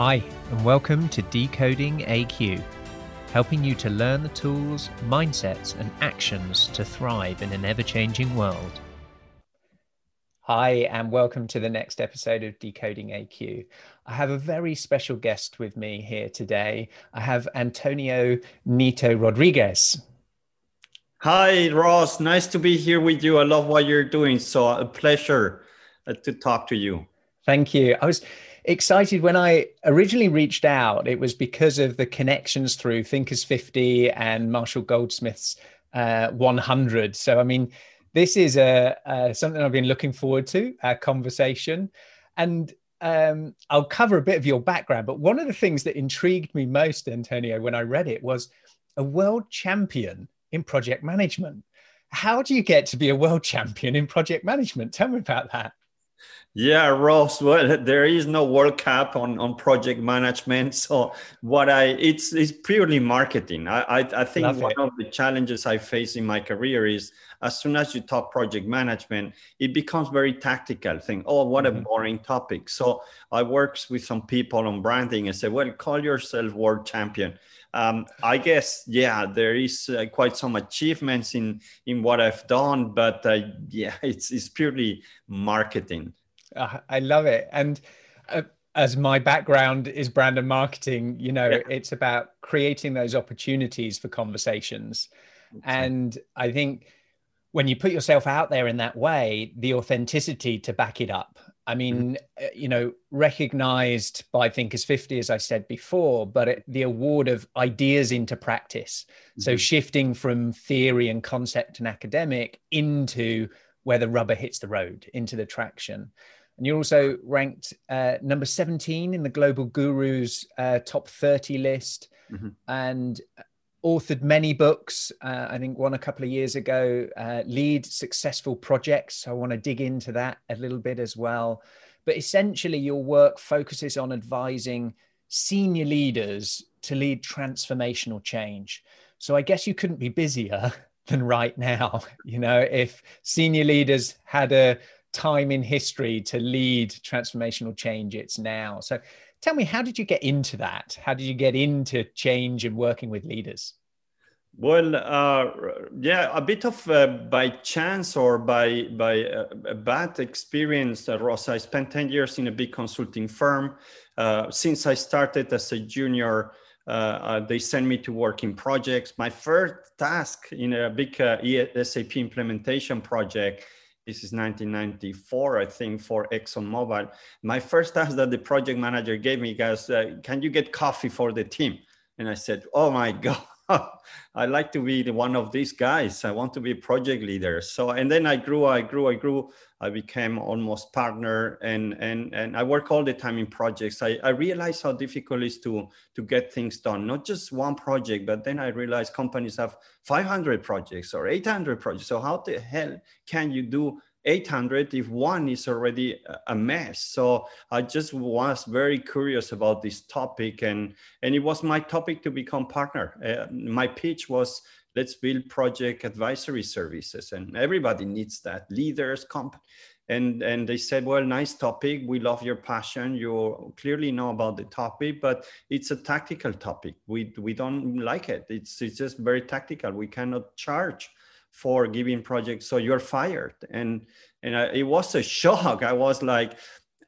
Hi, and welcome to Decoding AQ, helping you to learn the tools, mindsets, and actions to thrive in an ever changing world. Hi, and welcome to the next episode of Decoding AQ. I have a very special guest with me here today. I have Antonio Nieto Rodriguez. Hi, Ross. Nice to be here with you. I love what you're doing. So, a pleasure uh, to talk to you. Thank you. I was excited when I originally reached out. It was because of the connections through Thinkers 50 and Marshall Goldsmith's uh, 100. So, I mean, this is a, a, something I've been looking forward to, a conversation. And um, I'll cover a bit of your background. But one of the things that intrigued me most, Antonio, when I read it was a world champion in project management. How do you get to be a world champion in project management? Tell me about that. Yeah, Ross. Well, there is no World Cup on, on project management. So what I it's it's purely marketing. I I, I think Love one it. of the challenges I face in my career is as soon as you talk project management, it becomes very tactical. Think, oh, what mm-hmm. a boring topic. So I works with some people on branding and say, well, call yourself world champion. Um, I guess, yeah, there is uh, quite some achievements in in what I've done, but uh, yeah, it's it's purely marketing. Uh, I love it, and uh, as my background is brand and marketing, you know, yeah. it's about creating those opportunities for conversations, and I think when you put yourself out there in that way, the authenticity to back it up. I mean. Uh, you know, recognized by Thinkers 50, as I said before, but it, the award of ideas into practice. Mm-hmm. So shifting from theory and concept and academic into where the rubber hits the road, into the traction. And you're also ranked uh, number 17 in the Global Gurus uh, top 30 list. Mm-hmm. And authored many books. Uh, I think one a couple of years ago, uh, Lead Successful Projects. So I want to dig into that a little bit as well. But essentially, your work focuses on advising senior leaders to lead transformational change. So I guess you couldn't be busier than right now. You know, if senior leaders had a time in history to lead transformational change, it's now. So Tell me, how did you get into that? How did you get into change and working with leaders? Well, uh, yeah, a bit of uh, by chance or by by uh, a bad experience, uh, Ross. I spent ten years in a big consulting firm. Uh, since I started as a junior, uh, they sent me to work in projects. My first task in a big SAP implementation project this is 1994, I think, for ExxonMobil. My first task that the project manager gave me was, uh, can you get coffee for the team? And I said, oh my God, I like to be one of these guys. I want to be project leader. So, and then I grew, I grew, I grew. I became almost partner and, and, and I work all the time in projects. I, I realized how difficult it is to, to get things done, not just one project, but then I realized companies have 500 projects or 800 projects. So how the hell can you do 800 if one is already a mess. So i just was very curious about this topic and and it was my topic to become partner. Uh, my pitch was let's build project advisory services and everybody needs that leaders comp and and they said well nice topic. We love your passion. You clearly know about the topic but it's a tactical topic. We we don't like it. It's it's just very tactical. We cannot charge for giving projects so you're fired. And and I, it was a shock. I was like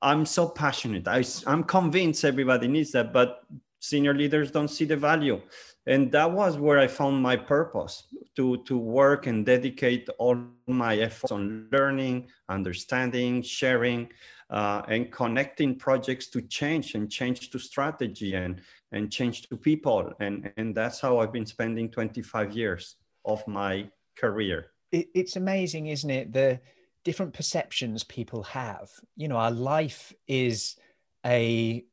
i'm so passionate. I, i'm convinced everybody needs that but senior leaders don't see the value. And that was where i found my purpose to to work and dedicate all my efforts on learning understanding sharing uh, and connecting projects to change and change to strategy and and change to people. And and that's how i've been spending 25 years of my career. It, it's amazing, isn't it? The different perceptions people have. You know, our life is a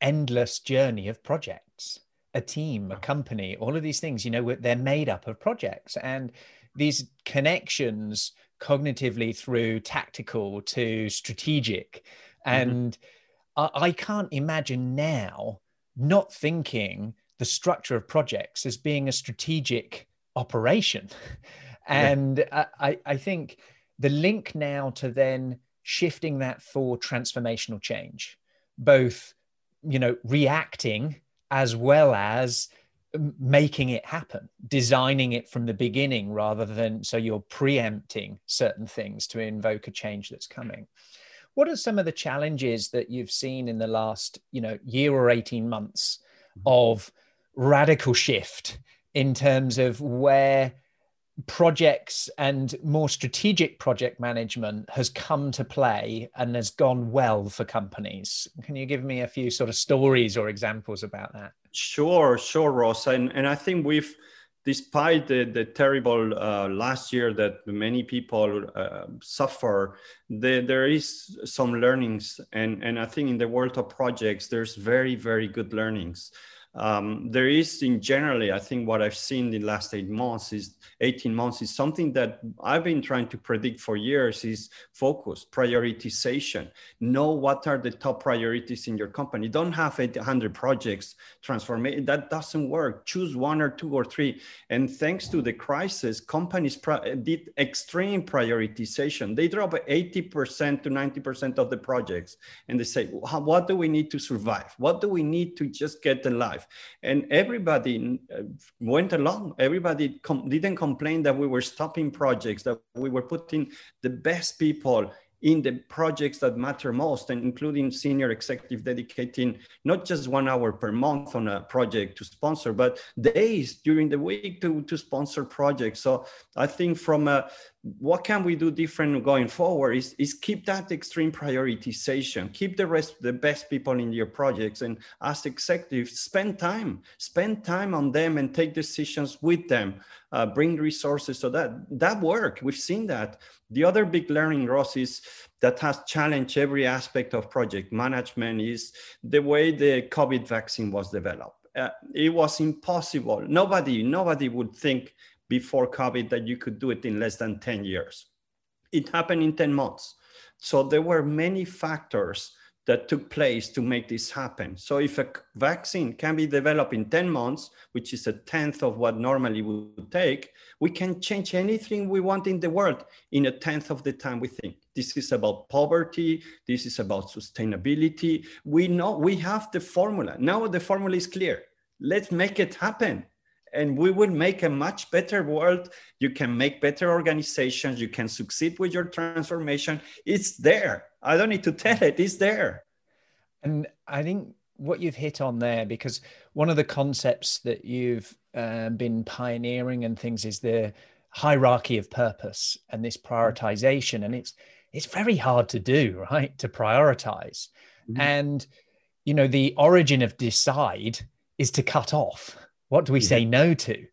endless journey of projects, a team, a company, all of these things. You know, they're made up of projects, and these connections cognitively through tactical to strategic, mm-hmm. and mm-hmm. I, I can't imagine now not thinking the structure of projects as being a strategic operation. And yeah. I, I think the link now to then shifting that for transformational change, both you know, reacting as well as making it happen, designing it from the beginning rather than so you're preempting certain things to invoke a change that's coming. What are some of the challenges that you've seen in the last, you know, year or 18 months mm-hmm. of radical shift in terms of where projects and more strategic project management has come to play and has gone well for companies. Can you give me a few sort of stories or examples about that? Sure, sure, Ross. And, and I think we've, despite the, the terrible uh, last year that many people uh, suffer, the, there is some learnings. And, and I think in the world of projects, there's very, very good learnings. Um, there is in generally, I think what I've seen in the last eight months is 18 months is something that I've been trying to predict for years is focus, prioritization. Know what are the top priorities in your company. Don't have 800 projects transformation. That doesn't work. Choose one or two or three. And thanks to the crisis, companies did extreme prioritization. They drop 80% to 90% of the projects. And they say, what do we need to survive? What do we need to just get alive? And everybody uh, went along. Everybody com- didn't complain that we were stopping projects, that we were putting the best people in the projects that matter most and including senior executive dedicating not just one hour per month on a project to sponsor but days during the week to, to sponsor projects so i think from a what can we do different going forward is, is keep that extreme prioritization. Keep the rest the best people in your projects and as executives spend time spend time on them and take decisions with them. Uh, bring resources so that that work we've seen that. The other big learning ross is that has challenged every aspect of project management is the way the covid vaccine was developed. Uh, it was impossible. Nobody nobody would think before COVID that you could do it in less than 10 years. It happened in 10 months. So there were many factors that took place to make this happen. So if a vaccine can be developed in 10 months, which is a tenth of what normally would take, we can change anything we want in the world in a tenth of the time we think. This is about poverty. This is about sustainability. We know we have the formula. Now the formula is clear. Let's make it happen and we will make a much better world. You can make better organizations. You can succeed with your transformation. It's there. I don't need to tell it. It's there. And i think what you've hit on there because one of the concepts that you've uh, been pioneering and things is the hierarchy of purpose and this prioritization. And it's it's very hard to do right? To prioritize. Mm-hmm. and you know the origin of decide is to cut off what do we yeah. say no to?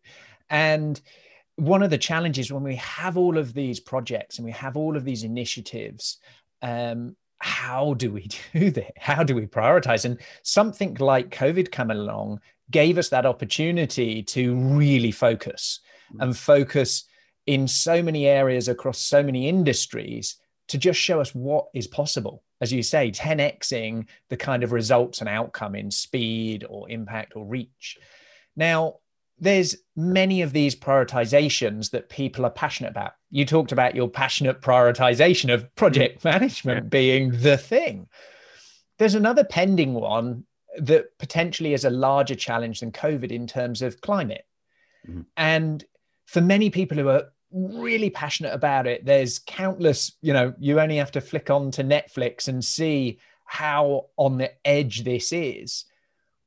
And one of the challenges when we have all of these projects and we have all of these initiatives, um, how do we do that? How do we prioritize? And something like COVID coming along gave us that opportunity to really focus mm-hmm. and focus in so many areas across so many industries to just show us what is possible. As you say, 10xing the kind of results and outcome in speed or impact or reach. Now, there's many of these prioritizations that people are passionate about. You talked about your passionate prioritization of project management being the thing. There's another pending one that potentially is a larger challenge than COVID in terms of climate. Mm-hmm. And for many people who are really passionate about it, there's countless, you know, you only have to flick on to Netflix and see how on the edge this is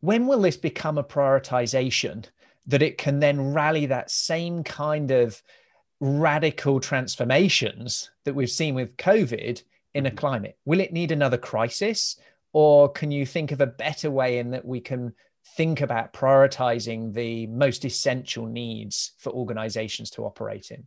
when will this become a prioritization that it can then rally that same kind of radical transformations that we've seen with COVID in a mm-hmm. climate? Will it need another crisis? Or can you think of a better way in that we can think about prioritizing the most essential needs for organizations to operate in?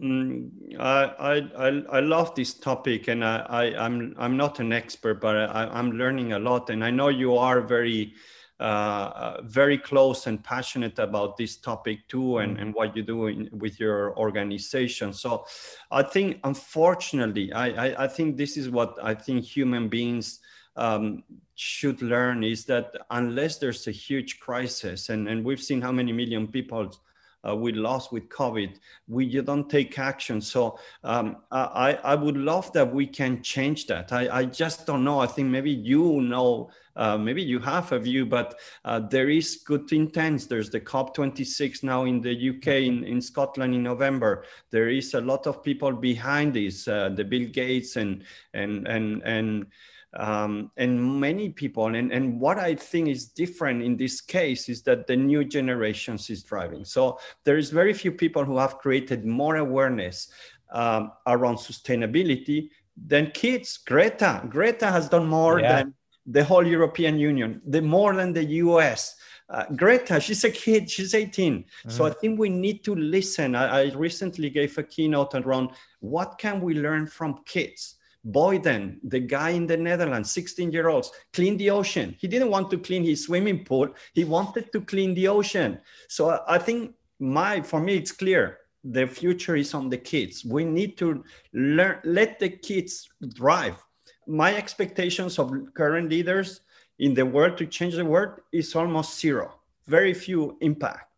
Mm, I, I, I love this topic, and I, I, am I'm, I'm not an expert, but I, am learning a lot. And I know you are very, uh, uh, very close and passionate about this topic too, and, mm. and what you do in, with your organization. So, I think, unfortunately, I, I, I think this is what I think human beings um, should learn is that unless there's a huge crisis, and, and we've seen how many million people uh, we lost with COVID. We don't take action. So um, I, I would love that we can change that. I, I just don't know. I think maybe you know, uh, maybe you have a view, but uh, there is good intent. There's the COP26 now in the UK, in, in Scotland in November. There is a lot of people behind this, uh, the Bill Gates and and and and um, and many people and, and what i think is different in this case is that the new generations is driving so there is very few people who have created more awareness um, around sustainability than kids greta greta has done more yeah. than the whole european union the more than the us uh, Greta, she's a kid, she's 18. Mm-hmm. So I think we need to listen. I, I recently gave a keynote around what can we learn from kids Boyan, the guy in the Netherlands, 16 year olds, clean the ocean. He didn't want to clean his swimming pool. He wanted to clean the ocean. So I think my, for me, it's clear. The future is on the kids. We need to learn, let the kids drive. My expectations of current leaders in the world to change the world is almost zero. Very few impact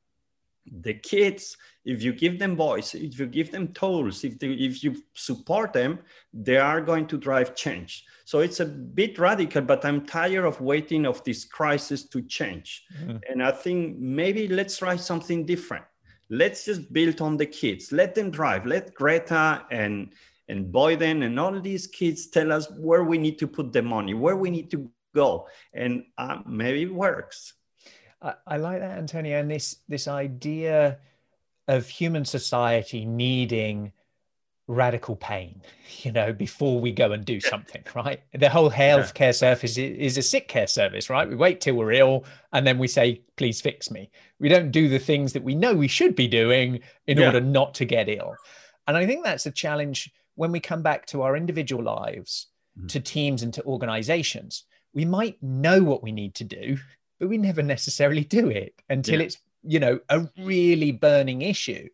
the kids if you give them voice if you give them tools if, they, if you support them they are going to drive change. So it's a bit radical but i'm tired of waiting of this crisis to change. Mm-hmm. and i think maybe let's try something different. Let's just build on the kids. Let them drive. Let greta and and Boyan and all these kids tell us where we need to put the money where we need to go. And uh, maybe it works. I, I like that, Antonio, and this this idea of human society needing radical pain, you know, before we go and do something, right? The whole healthcare yeah. service is a sick care service, right? We wait till we're ill and then we say, please fix me. We don't do the things that we know we should be doing in yeah. order not to get ill. And I think that's a challenge when we come back to our individual lives, mm-hmm. to teams and to organizations. We might know what we need to do, but we never necessarily do it until yeah. it's you know a hmm. really burning issue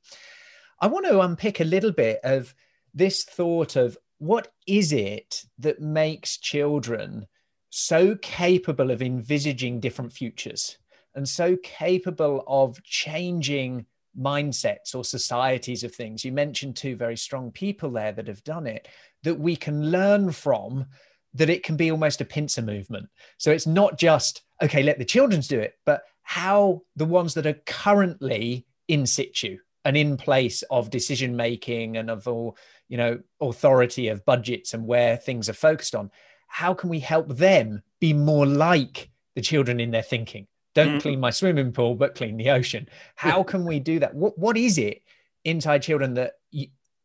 i want to unpick a little bit of this thought of what is it that makes children so capable of envisaging different futures and so capable of changing mindsets or societies of things. You mentioned two very strong people there that have done it that we can learn from that it can be almost a pincer movement. So it's not just, okay, let the children's do it, but how the ones that are currently in situ and in place of decision making and of all, you know, authority of budgets and where things are focused on, how can we help them be more like the children in their thinking? Don't mm-hmm. clean my swimming pool, but clean the ocean. How can we do that? What, what is it inside children that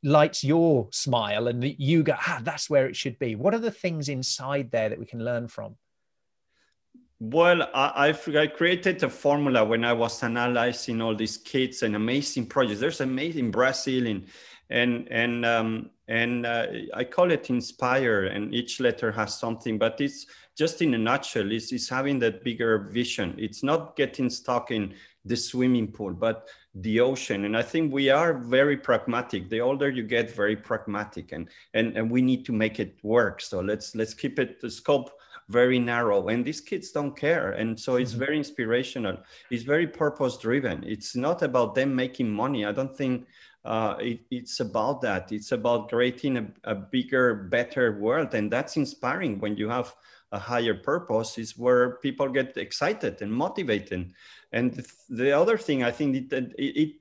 lights your smile and that you go, ah, that's where it should be? What are the things inside there that we can learn from? Well, I, I, created a formula when I was analyzing all these kids and amazing projects. There's amazing Brazil and and and um, and uh, I call it inspire, and each letter has something, but it's just in a nutshell, it's, it's having that bigger vision. It's not getting stuck in the swimming pool, but the ocean and i think we are very pragmatic the older you get very pragmatic and and, and we need to make it work so let's let's keep it the scope very narrow and these kids don't care. And so it's mm-hmm. very inspirational. It's very purpose driven it's not about them making money. I don't think uh, it, it's about that. It's about creating a, a bigger better world and that's inspiring when you have a higher purpose. Is where people get excited and motivated. And the other thing I think that it, it,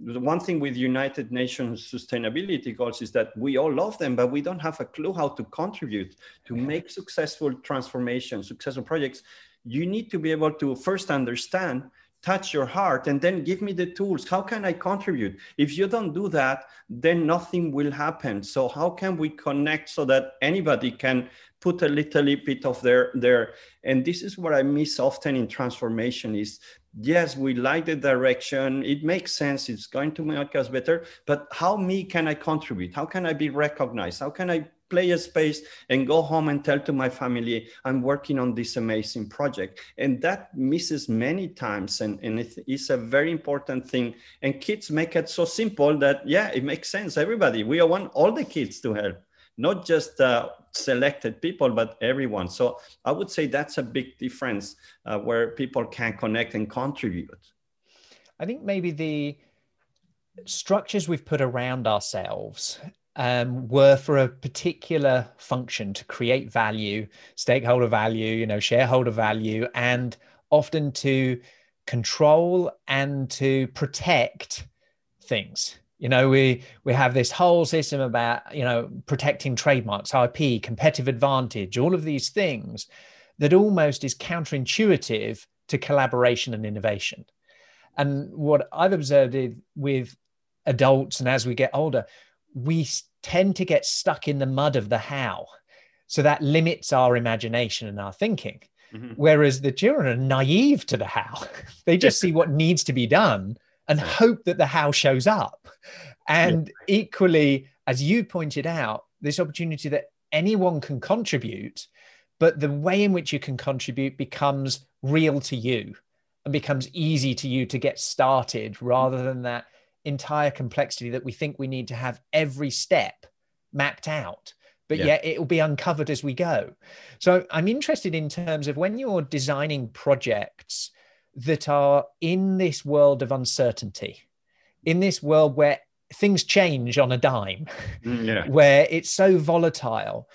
the one thing with United Nations sustainability goals is that we all love them, but we don't have a clue how to contribute to make successful transformation, successful projects. You need to be able to first understand touch your heart and then give me the tools. How can i contribute? If you don't do that then nothing will happen. So how can we connect so that anybody can put a little bit of their their and this is what i miss often in transformation is yes we like the direction. It makes sense. It's going to make us better. But how me can i contribute? How can i be recognized? How can i play a space and go home and tell to my family i'm working on this amazing project. And that misses many times and, and it is a very important thing. And kids make it so simple that yeah it makes sense. Everybody we want all the kids to help not just uh, selected people, but everyone. So I would say that's a big difference uh, where people can connect and contribute. I think maybe the structures we've put around ourselves um, were for a particular function to create value, stakeholder value, you know, shareholder value, and often to control and to protect things. You know, we we have this whole system about you know protecting trademarks, IP, competitive advantage, all of these things that almost is counterintuitive to collaboration and innovation. And what I've observed is with adults and as we get older, we tend to get stuck in the mud of the how. So that limits our imagination and our thinking. Mm-hmm. Whereas the children are naive to the how. they just see what needs to be done and hope that the how shows up. And yeah. equally, as you pointed out, this opportunity that anyone can contribute, but the way in which you can contribute becomes real to you and becomes easy to you to get started rather than that entire complexity that we think we need to have every step mapped out but yeah. yet it will be uncovered as we go so i'm interested in terms of when you're designing projects that are in this world of uncertainty in this world where things change on a dime mm, yeah. where it's so volatile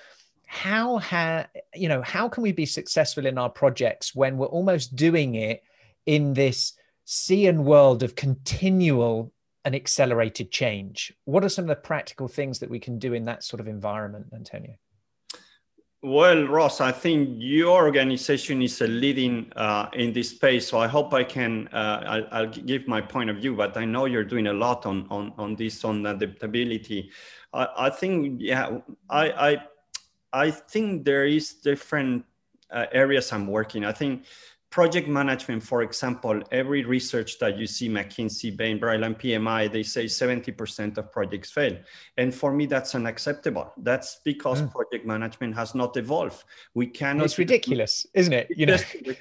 how ha- you know how can we be successful in our projects when we're almost doing it in this sea and world of continual and accelerated change what are some of the practical things that we can do in that sort of environment antonio well ross i think your organization is a leading uh, in this space so i hope i can uh, I'll, I'll, give my point of view but i know you're doing a lot on on, on this on adaptability I, I think yeah i i I think there is different uh, areas I'm working. I think project management, for example, every research that you see, McKinsey, Bain, Braille, PMI, they say 70% of projects fail. And for me, that's unacceptable. That's because mm. project management has not evolved. We cannot. It's ridiculous, isn't it? You know,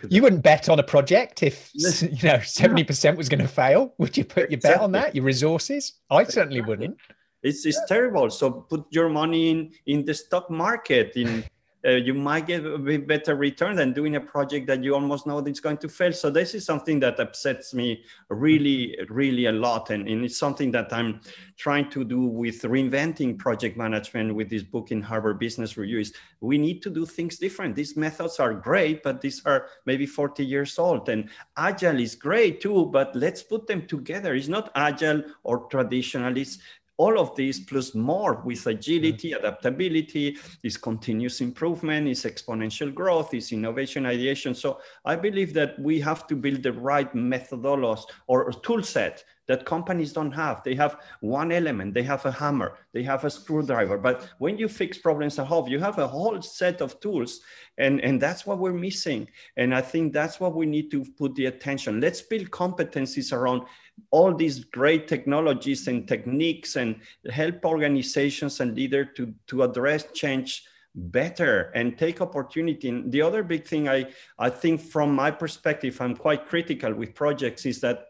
you wouldn't bet on a project if, you know, 70% was going to fail. Would you put your bet on that, your resources? I certainly wouldn't. It's, it's terrible. So put your money in in the stock market. In uh, you might get a bit better return than doing a project that you almost know that it's going to fail. So this is something that upsets me really, really a lot, and, and it's something that I'm trying to do with reinventing project management with this book in Harvard Business Review. Is we need to do things different. These methods are great, but these are maybe 40 years old, and agile is great too. But let's put them together. It's not agile or traditional. It's all of this plus more with agility, mm-hmm. adaptability, is continuous improvement, is exponential growth, is innovation ideation. So I believe that we have to build the right methodologies or tool set that companies don't have. They have one element, they have a hammer, they have a screwdriver. But when you fix problems at home, you have a whole set of tools. And, and that's what we're missing. And I think that's what we need to put the attention. Let's build competencies around all these great technologies and techniques and help organizations and leaders to, to address change better and take opportunity. And the other big thing I, I think from my perspective, I'm quite critical with projects is that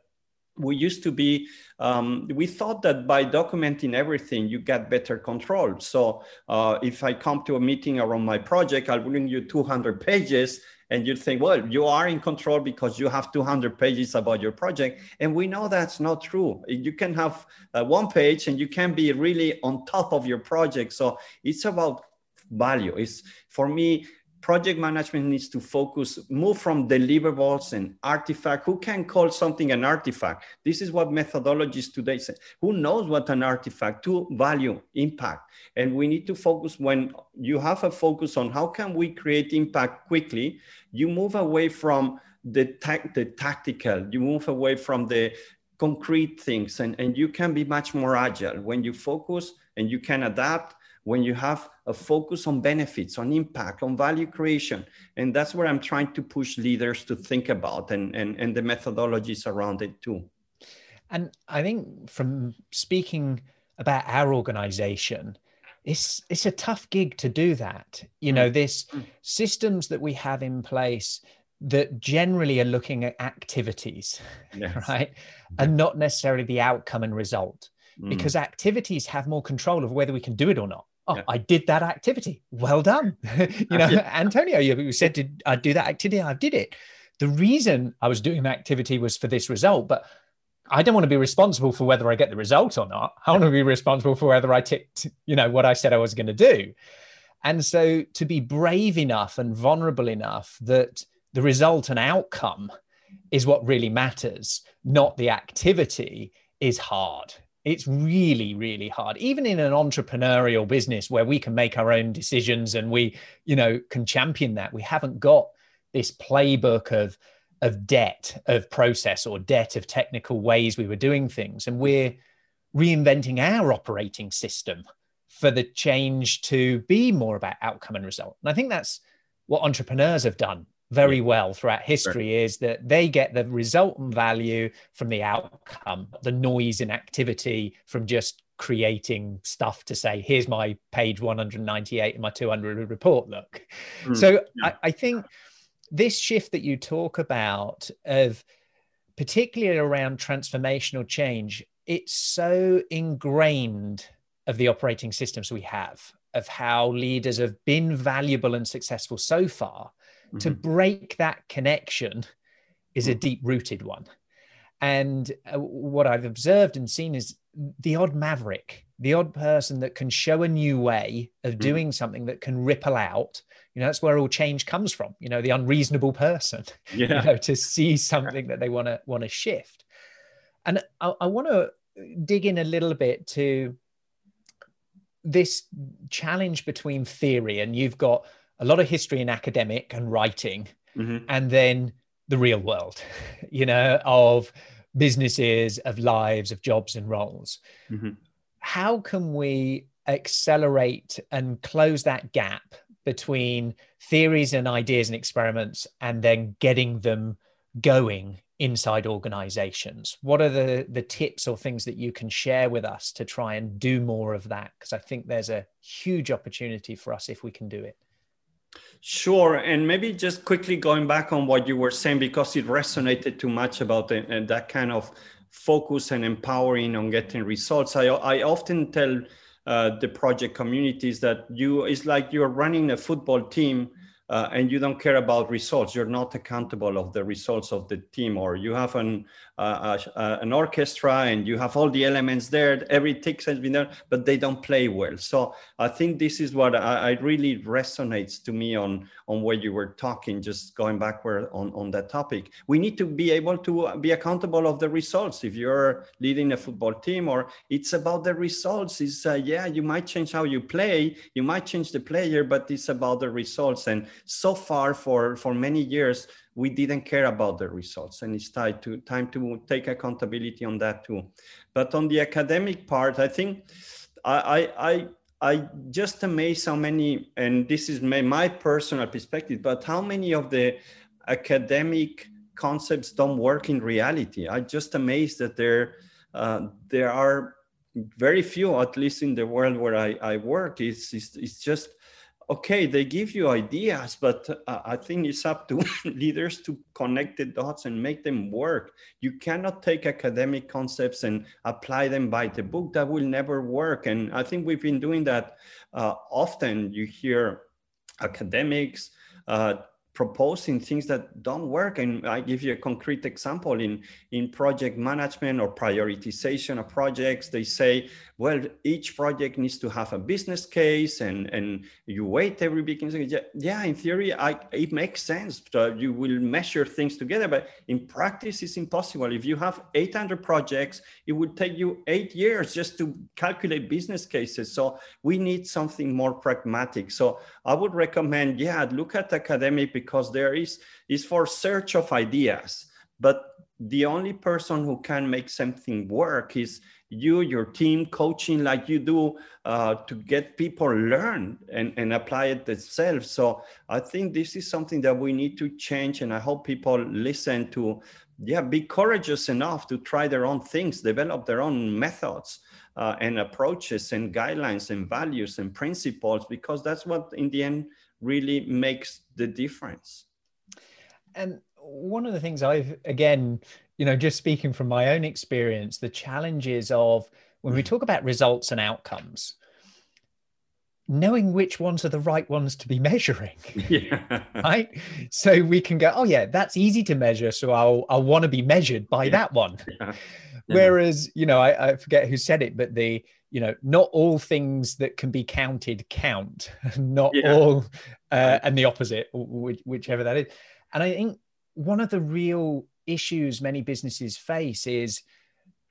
we used to be um, we thought that by documenting everything you get better control so uh, if i come to a meeting around my project i'll bring you 200 pages and you think well you are in control because you have 200 pages about your project. And we know that's not true. You can have uh, one page and you can be really on top of your project. So it's about value. It's for me project management needs to focus, move from deliverables and artifact. Who can call something an artifact? This is what methodologies today say. Who knows what an artifact to value, impact. And we need to focus when you have a focus on how can we create impact quickly, you move away from the, ta- the tactical, you move away from the concrete things and, and you can be much more agile when you focus and you can adapt when you have a focus on benefits, on impact, on value creation. And that's where I'm trying to push leaders to think about and, and, and the methodologies around it too. And I think from speaking about our organization, it's it's a tough gig to do that. You know, mm. this mm. systems that we have in place that generally are looking at activities, yes. right? And not necessarily the outcome and result. Mm. Because activities have more control of whether we can do it or not. Oh, yeah. I did that activity. Well done. you know, Antonio, you said, Did I do that activity? I did it. The reason I was doing the activity was for this result, but I don't want to be responsible for whether I get the result or not. I want to be responsible for whether I ticked, you know, what I said I was going to do. And so to be brave enough and vulnerable enough that the result and outcome is what really matters, not the activity, is hard. It's really, really hard. Even in an entrepreneurial business where we can make our own decisions and we, you know, can champion that, we haven't got this playbook of of debt of process or debt of technical ways we were doing things. And we're reinventing our operating system for the change to be more about outcome and result. And I think that's what entrepreneurs have done very well throughout history is that they get the result and value from the outcome, the noise and activity from just creating stuff to say, here's my page 198 in my 200 report look. Mm, so yeah. I, I think this shift that you talk about of particularly around transformational change, it's so ingrained of the operating systems we have, of how leaders have been valuable and successful so far. Mm-hmm. To break that connection is a mm. deep rooted one. And uh, what I've observed and seen is the odd maverick, the odd person that can show a new way of mm. doing something that can ripple out you know that's where all change comes from you know the unreasonable person yeah. you know to see something that they want to want to shift and i, I want to dig in a little bit to this challenge between theory and you've got a lot of history and academic and writing mm-hmm. and then the real world you know of businesses of lives of jobs and roles mm-hmm. how can we accelerate and close that gap between theories and ideas and experiments and then getting them going inside organizations what are the the tips or things that you can share with us to try and do more of that because i think there's a huge opportunity for us if we can do it Sure. And maybe just quickly going back on what you were saying, because it resonated too much about the, that kind of focus and empowering on getting results. I, I often tell uh, the project communities that you it's like you're running a football team uh, and you don't care about results. You're not accountable of the results of the team or you have an uh, uh, an orchestra and you have all the elements there. Every tick has been there but they don't play well. So i think this is what I, I really resonates to me on on what you were talking just going backward on on that topic. We need to be able to be accountable of the results. If you're leading a football team or it's about the results is uh, yeah you might change how you play. You might change the player but it's about the results. And so far for for many years we didn't care about the results and it's time to time to take accountability on that too. But on the academic part i think i i i just amazed how many and this is my, my personal perspective but how many of the academic concepts don't work in reality. I just amazed that there uh, there are very few at least in the world where i, I work it's, it's, it's just okay, they give you ideas, but uh, I think it's up to leaders to connect the dots and make them work. You cannot take academic concepts and apply them by the book. That will never work. And I think we've been doing that uh, often. You hear academics uh, proposing things that don't work. And i give you a concrete example. In in project management or prioritization of projects they say well each project needs to have a business case and and you wait every beginning. Yeah, yeah in theory I, it makes sense you will measure things together but in practice it's impossible. If you have 800 projects it would take you eight years just to calculate business cases. So we need something more pragmatic. So i would recommend yeah look at academic because there is is for search of ideas. But the only person who can make something work is you your team coaching like you do uh, to get people learn and, and apply it themselves. So i think this is something that we need to change and i hope people listen to yeah be courageous enough to try their own things develop their own methods uh, and approaches and guidelines and values and principles because that's what in the end really makes the difference. And one of the things I've, again, you know, just speaking from my own experience, the challenges of when we mm. talk about results and outcomes, knowing which ones are the right ones to be measuring yeah. right so we can go oh yeah that's easy to measure so i'll i'll want to be measured by yeah. that one yeah. Whereas, you know, I, I forget who said it, but the you know not all things that can be counted count not yeah. all uh, and the opposite whichever that is. And i think one of the real issues many businesses face is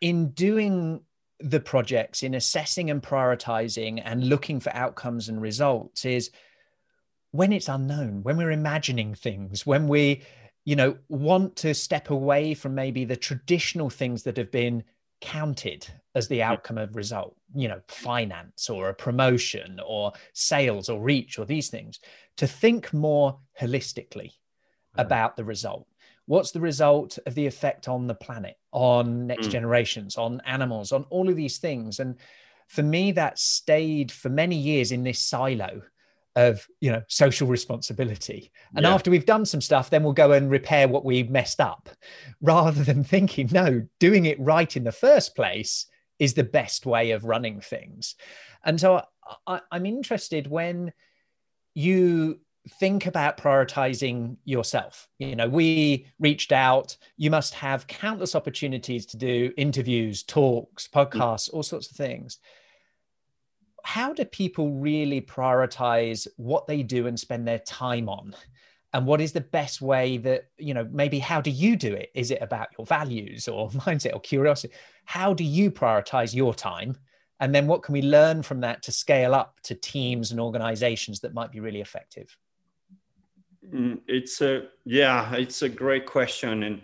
in doing the projects in assessing and prioritizing and looking for outcomes and results is when it's unknown when we're imagining things when we you know want to step away from maybe the traditional things that have been counted as the outcome of result you know finance or a promotion or sales or reach or these things to think more holistically about the result. What's the result of the effect on the planet on next mm. generations on animals on all of these things? And for me that stayed for many years in this silo of you know social responsibility. And yeah. after we've done some stuff then we'll go and repair what we messed up rather than thinking no doing it right in the first place is the best way of running things. And so I, i'm interested when you think about prioritizing yourself. You know we reached out. You must have countless opportunities to do interviews talks mm. podcasts all sorts of things. How do people really prioritize what they do and spend their time on and what is the best way that you know maybe how do you do it? Is it about your values or mindset or curiosity? How do you prioritize your time? And then what can we learn from that to scale up to teams and organizations that might be really effective? Mm, it's a yeah it's a great question. And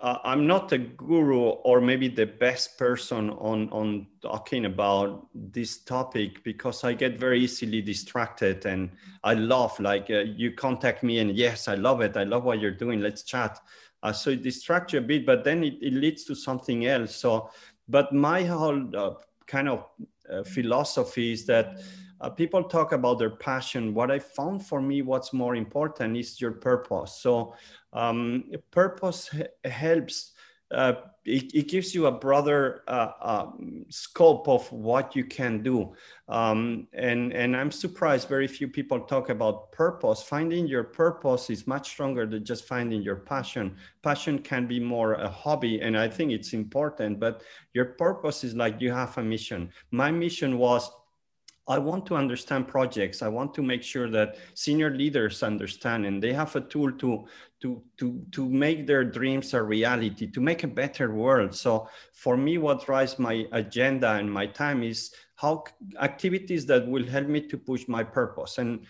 uh, I'm not a guru or maybe the best person on, on talking about this topic because I get very easily distracted and I love like uh, you contact me and yes, I love it. I love what you're doing. Let's chat. Uh, so it distracts you a bit, but then it, it leads to something else. So, but my whole uh, kind of uh, philosophy is that uh, people talk about their passion. What I found for me, what's more important is your purpose. So um, purpose helps uh, it, it, gives you a broader uh, uh, scope of what you can do. Um, and and i'm surprised very few people talk about purpose. Finding your purpose is much stronger than just finding your passion. Passion can be more a hobby and i think it's important but your purpose is like you have a mission. My mission was I want to understand projects. I want to make sure that senior leaders understand and they have a tool to to to to make their dreams a reality, to make a better world. So for me, what drives my agenda and my time is how activities that will help me to push my purpose. And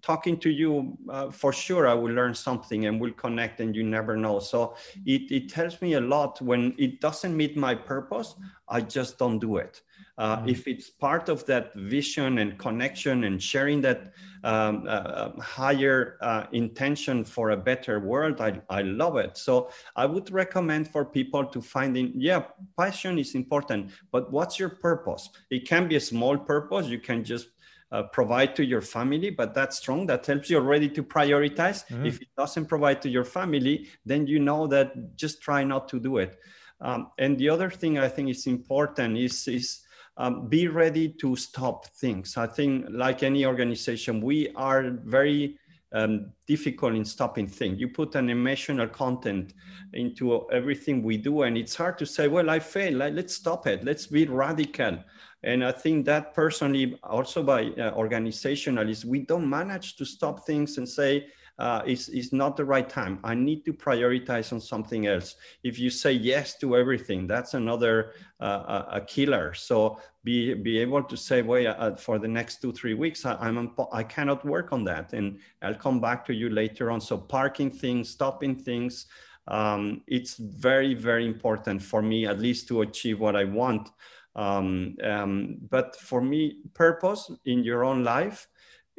talking to you, uh, for sure, I will learn something and we'll connect, and you never know. So it it helps me a lot when it doesn't meet my purpose. I just don't do it uh, mm-hmm. if it's part of that vision and connection and sharing that um, uh, uh, higher uh, intention for a better world I, I love it so i would recommend for people to finding yeah passion is important but what's your purpose it can be a small purpose you can just uh, provide to your family, but that's strong. That helps you already to prioritize. Mm-hmm. If it doesn't provide to your family, then you know that just try not to do it. Um, and the other thing I think is important is is um, be ready to stop things. I think, like any organization, we are very um, difficult in stopping things. You put an emotional content into everything we do, and it's hard to say, "Well, I failed. Let's stop it. Let's be radical." And I think that personally, also by uh, organizational, is we don't manage to stop things and say, uh, is not the right time. I need to prioritize on something else. If you say yes to everything, that's another uh, a killer. So be be able to say, well, uh, for the next two three weeks, I, I'm I cannot work on that, and I'll come back to you later on. So parking things, stopping things. Um, it's very very important for me, at least to achieve what I want. Um, um, but for me, purpose in your own life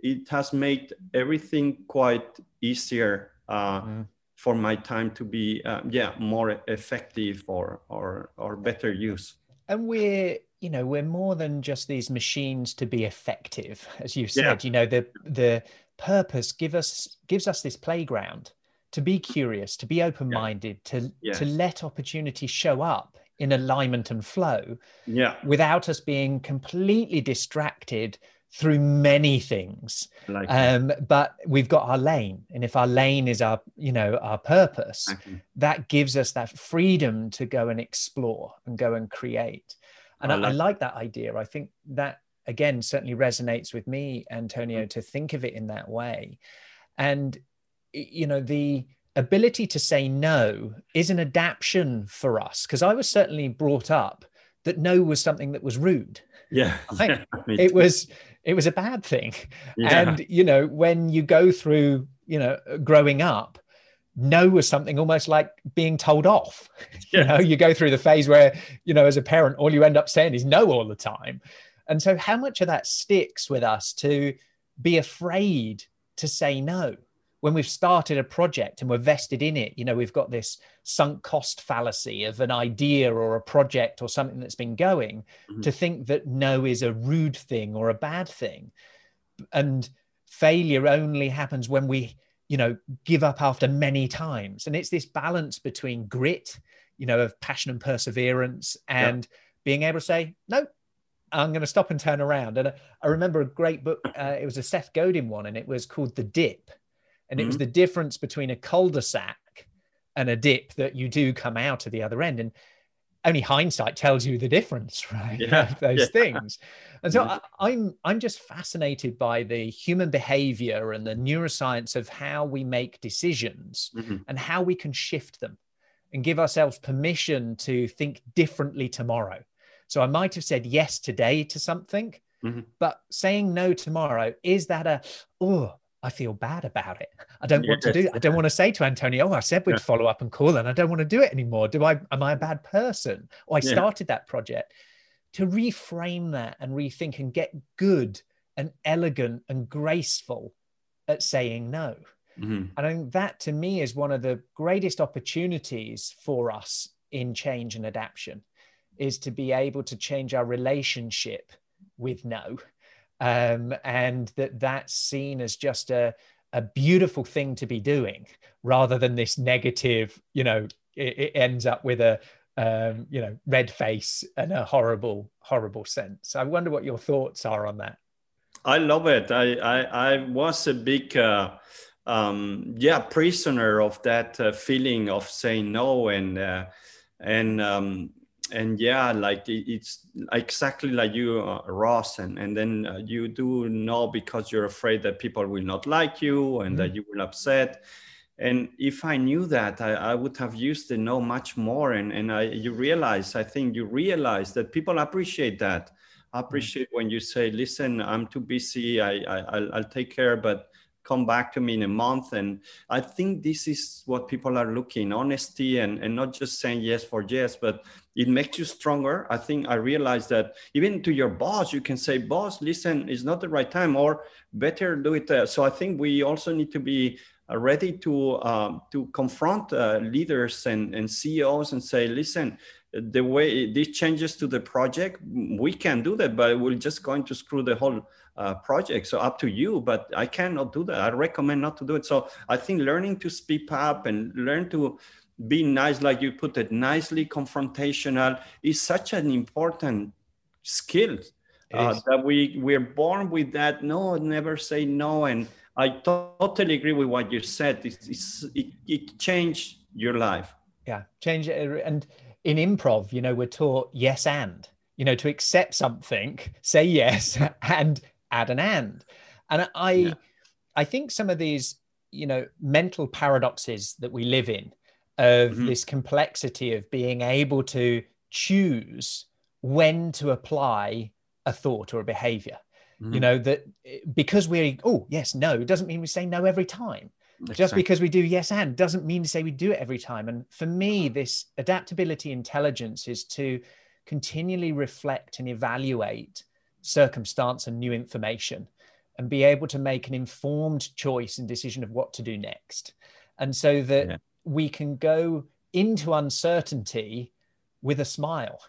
it has made everything quite easier uh, mm. for my time to be uh, yeah more effective or or or better use and we're you know we're more than just these machines to be effective as you said yeah. you know the the purpose give us gives us this playground to be curious to be open-minded yeah. to to let opportunity show up in alignment and flow yeah without us being completely distracted through many things. Like um, but we've got our lane and if our lane is our you know our purpose okay. that gives us that freedom to go and explore and go and create. And I, I, like, I like that idea. I think that again certainly resonates with me antonio mm. to think of it in that way. And you know the ability to say no is an adaptation for us because i was certainly brought up that no was something that was rude. Yeah, yeah it was it was a bad thing yeah. and you know when you go through you know growing up no was something almost like being told off yeah. you know you go through the phase where you know as a parent all you end up saying is no all the time and so how much of that sticks with us to be afraid to say no when we've started a project and we're vested in it, you know, we've got this sunk cost fallacy of an idea or a project or something that's been going mm-hmm. to think that no is a rude thing or a bad thing. And failure only happens when we, you know, give up after many times. And it's this balance between grit, you know, of passion and perseverance and being able to say, no, I'm going to stop and turn around. And I remember a great book. Uh, it was a Seth Godin one, and it was called The Dip and mm-hmm. it was mm-hmm. the difference between a cul-de-sac and a dip that you do come out of the other end and only hindsight tells you the difference right yeah, those yeah. things and so I, i'm i'm just fascinated by the human behavior and the neuroscience of how we make decisions mm-hmm. and how we can shift them and give ourselves permission to think differently tomorrow so i might have said yes today to something mm-hmm. but saying no tomorrow is that a oh I feel bad about it. I don't want to do. I don't want to say to Antonio, "Oh, I said we'd yeah. follow up and call, and I don't want to do it anymore." Do I? Am I a bad person? Or I yeah. started that project to reframe that and rethink and get good and elegant and graceful at saying no. Mm-hmm. And I think that to me is one of the greatest opportunities for us in change and adaptation is to be able to change our relationship with no um, and that that's seen as just a, a beautiful thing to be doing rather than this negative you know it, it ends up with a um, you know red face and a horrible horrible sense. I wonder what your thoughts are on that. I love it. I i, I was a big uh, um, yeah prisoner of that uh, feeling of saying no and uh, and um, and yeah like it's exactly like you uh, ross and and then uh, you do know because you're afraid that people will not like you and mm-hmm. that you will upset and if i knew that I, I, would have used the no much more and and i you realize i think you realize that people appreciate that mm-hmm. appreciate mm-hmm. when you say listen i'm too busy i, I I'll, I'll take care but come back to me in a month. And i think this is what people are looking honesty and, and not just saying yes for yes but it makes you stronger. I think i realized that even to your boss you can say boss listen it's not the right time or better do it uh, so i think we also need to be uh, ready to um, to confront uh, leaders and, and ceos and say listen the way these changes to the project we can do that but we're just going to screw the whole uh, project so up to you but i cannot do that i recommend not to do it so i think learning to speak up and learn to be nice, like you put it, nicely confrontational is such an important skill uh, that we we're born with that. No, never say no. And I totally agree with what you said. It's, it's, it, it changed your life. Yeah, change it. And in improv, you know, we're taught yes and. You know, to accept something, say yes and add an and. And I, yeah. I think some of these, you know, mental paradoxes that we live in of mm-hmm. this complexity of being able to choose when to apply a thought or a behavior. Mm-hmm. You know, that because we're, oh, yes, no, doesn't mean we say no every time. Exactly. Just because we do yes and doesn't mean to say we do it every time. And for me, this adaptability intelligence is to continually reflect and evaluate circumstance and new information and be able to make an informed choice and decision of what to do next. And so that yeah we can go into uncertainty with a smile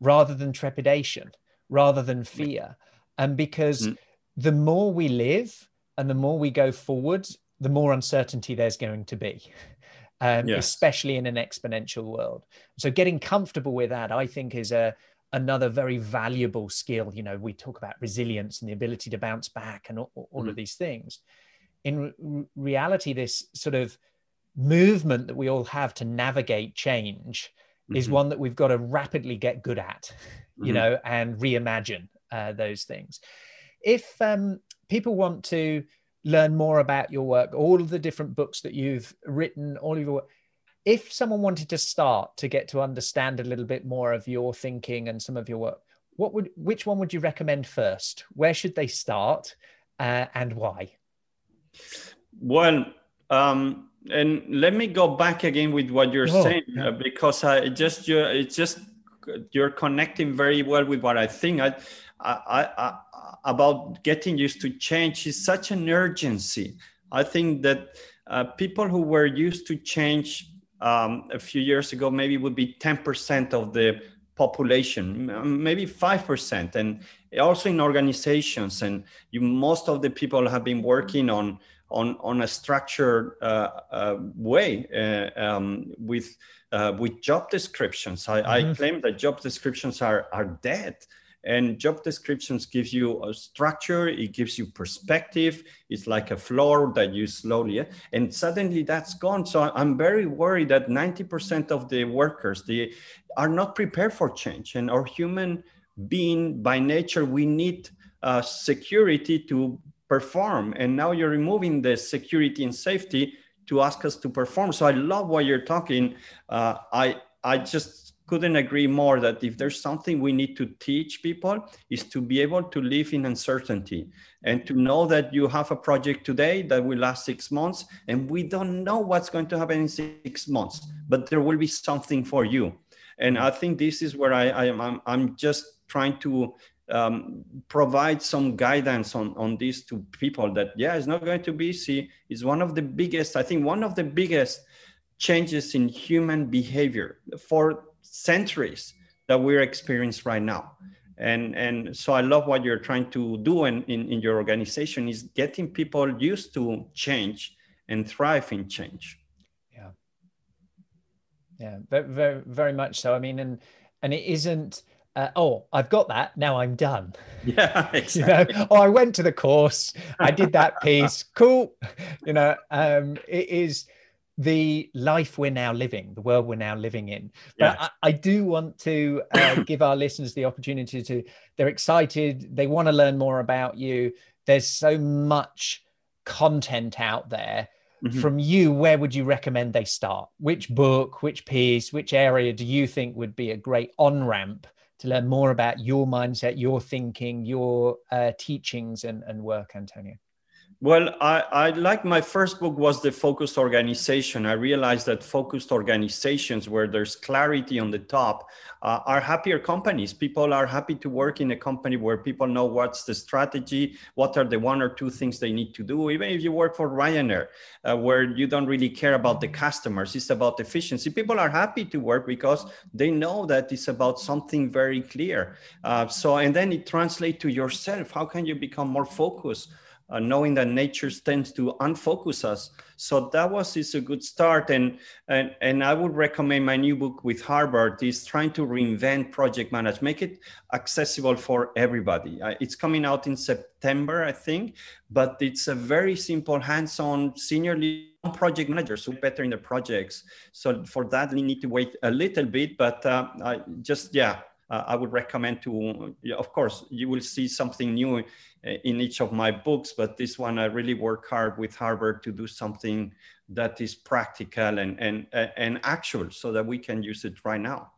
rather than trepidation, rather than fear. And because mm. the more we live and the more we go forward, the more uncertainty there's going to be, um, yes. especially in an exponential world. So, getting comfortable with that, I think, is a, another very valuable skill. You know, we talk about resilience and the ability to bounce back and all, all mm-hmm. of these things. In re- reality, this sort of movement that we all have to navigate change mm-hmm. is one that we've got to rapidly get good at, you mm-hmm. know, and reimagine uh, those things. If um, people want to learn more about your work, all of the different books that you've written, all of your work, if someone wanted to start to get to understand a little bit more of your thinking and some of your work, what would which one would you recommend first? Where should they start, uh, and why? Well, um, and let me go back again with what you're oh, saying yeah. uh, because I just you it's just you're connecting very well with what I think. I, I, I, about getting used to change is such an urgency. I think that uh, people who were used to change um, a few years ago maybe would be 10% of the population, maybe 5%. And also in organizations, and you, most of the people have been working on on, on a structured uh, uh, way uh, um, with uh, with job descriptions. I, mm-hmm. I, claim that job descriptions are are dead. And job descriptions gives you a structure, it gives you perspective. It's like a floor that you slowly, and suddenly that's gone. So I'm very worried that 90% of the workers they are not prepared for change. And our human being by nature, we need uh, security to perform. And now you're removing the security and safety to ask us to perform. So I love what you're talking. Uh, I I just couldn't agree more that if there's something we need to teach people is to be able to live in uncertainty and to know that you have a project today that will last six months and we don't know what's going to happen in six months but there will be something for you. And i think this is where i, I am I'm, I'm just trying to um, provide some guidance on, on this to people that yeah it's not going to be easy. It's one of the biggest i think one of the biggest changes in human behavior for centuries that we're experiencing right now. And and so i love what you're trying to do in, in, in your organization is getting people used to change and thrive in change. Yeah. Yeah very very, very much so. I mean and and it isn't uh, oh i've got that now i'm done. Yeah exactly. you know oh i went to the course i did that piece cool. You know um it is the life we're now living, the world we're now living in. But yeah. I, I, do want to uh, give our listeners the opportunity to, they're excited, they want to learn more about you. There's so much content out there. Mm-hmm. From you, where would you recommend they start? Which book, which piece, which area do you think would be a great on ramp to learn more about your mindset, your thinking, your uh, teachings and, and work, Antonio? Well, I, I like my first book was the focused organization. I realized that focused organizations where there's clarity on the top uh, are happier companies. People are happy to work in a company where people know what's the strategy, what are the one or two things they need to do. Even if you work for Ryanair, uh, where you don't really care about the customers, it's about efficiency. People are happy to work because they know that it's about something very clear. Uh, so, and then it translates to yourself. How can you become more focused? Uh, knowing that nature tends to unfocus us. So that was is a good start. And, and, and I would recommend my new book with Harvard is trying to reinvent project management, make it accessible for everybody. Uh, it's coming out in September, I think, but it's a very simple hands-on senior project managers who better in the projects. So for that, we need to wait a little bit, but uh, I just, yeah, uh, I would recommend to, of course, you will see something new in each of my books, but this one I really work hard with Harvard to do something that is practical and and uh, and actual, so that we can use it right now.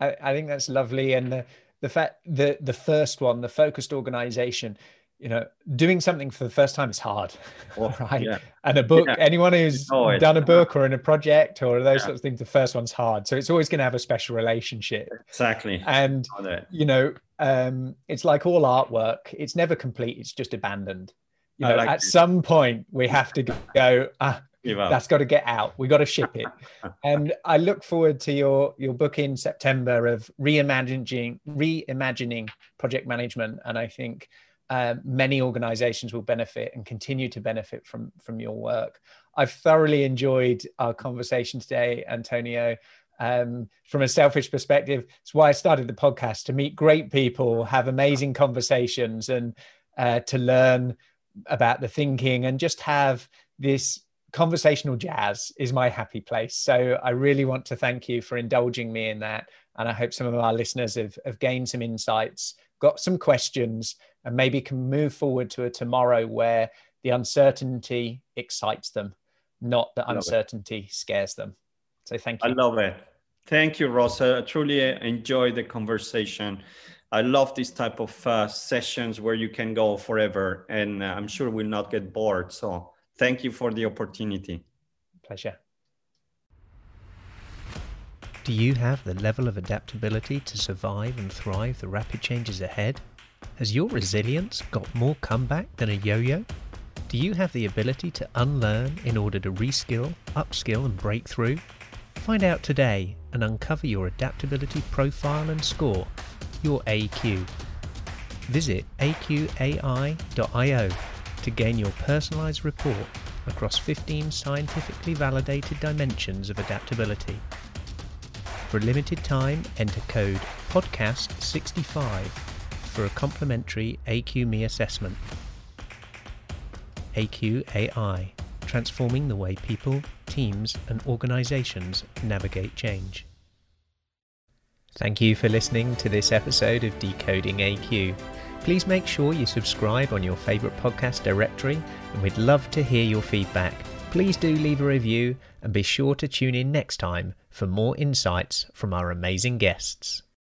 I, I think that's lovely, and the the fact the the first one, the focused organization, you know, doing something for the first time is hard, oh, right? Yeah. And a book, yeah. anyone who's done a book or in a project or those yeah. sorts of things, the first one's hard. So it's always going to have a special relationship. Exactly. And, you know, um, it's like all artwork, it's never complete, it's just abandoned. You know, like at some point, we have to go, ah, that's got to get out. We got to ship it. and I look forward to your your book in September of reimagining reimagining project management. And I think uh, many organizations will benefit and continue to benefit from from your work. I've thoroughly enjoyed our conversation today, Antonio. um, from a selfish perspective. It's why I started the podcast to meet great people, have amazing conversations, and uh, to learn about the thinking and just have this conversational jazz is my happy place. So I really want to thank you for indulging me in that. And I hope some of our listeners have, have gained some insights, got some questions, and maybe can move forward to a tomorrow where the uncertainty excites them, not the uncertainty scares them. So thank you. I love it. Thank you, Ross. I truly enjoyed the conversation. I love this type of uh, sessions where you can go forever, and uh, I'm sure we'll not get bored. So thank you for the opportunity. Pleasure. Do you have the level of adaptability to survive and thrive the rapid changes ahead? Has your resilience got more comeback than a yo yo? Do you have the ability to unlearn in order to reskill, upskill, and break through? Find out today and uncover your adaptability profile and score, your AQ. Visit aqai.io to gain your personalized report across 15 scientifically validated dimensions of adaptability. For a limited time, enter code PODCAST65 for a complimentary AQME assessment. AQAI, transforming the way people, teams, and organizations navigate change. Thank you for listening to this episode of Decoding AQ. Please make sure you subscribe on your favourite podcast directory, and we'd love to hear your feedback. Please do leave a review and be sure to tune in next time for more insights from our amazing guests.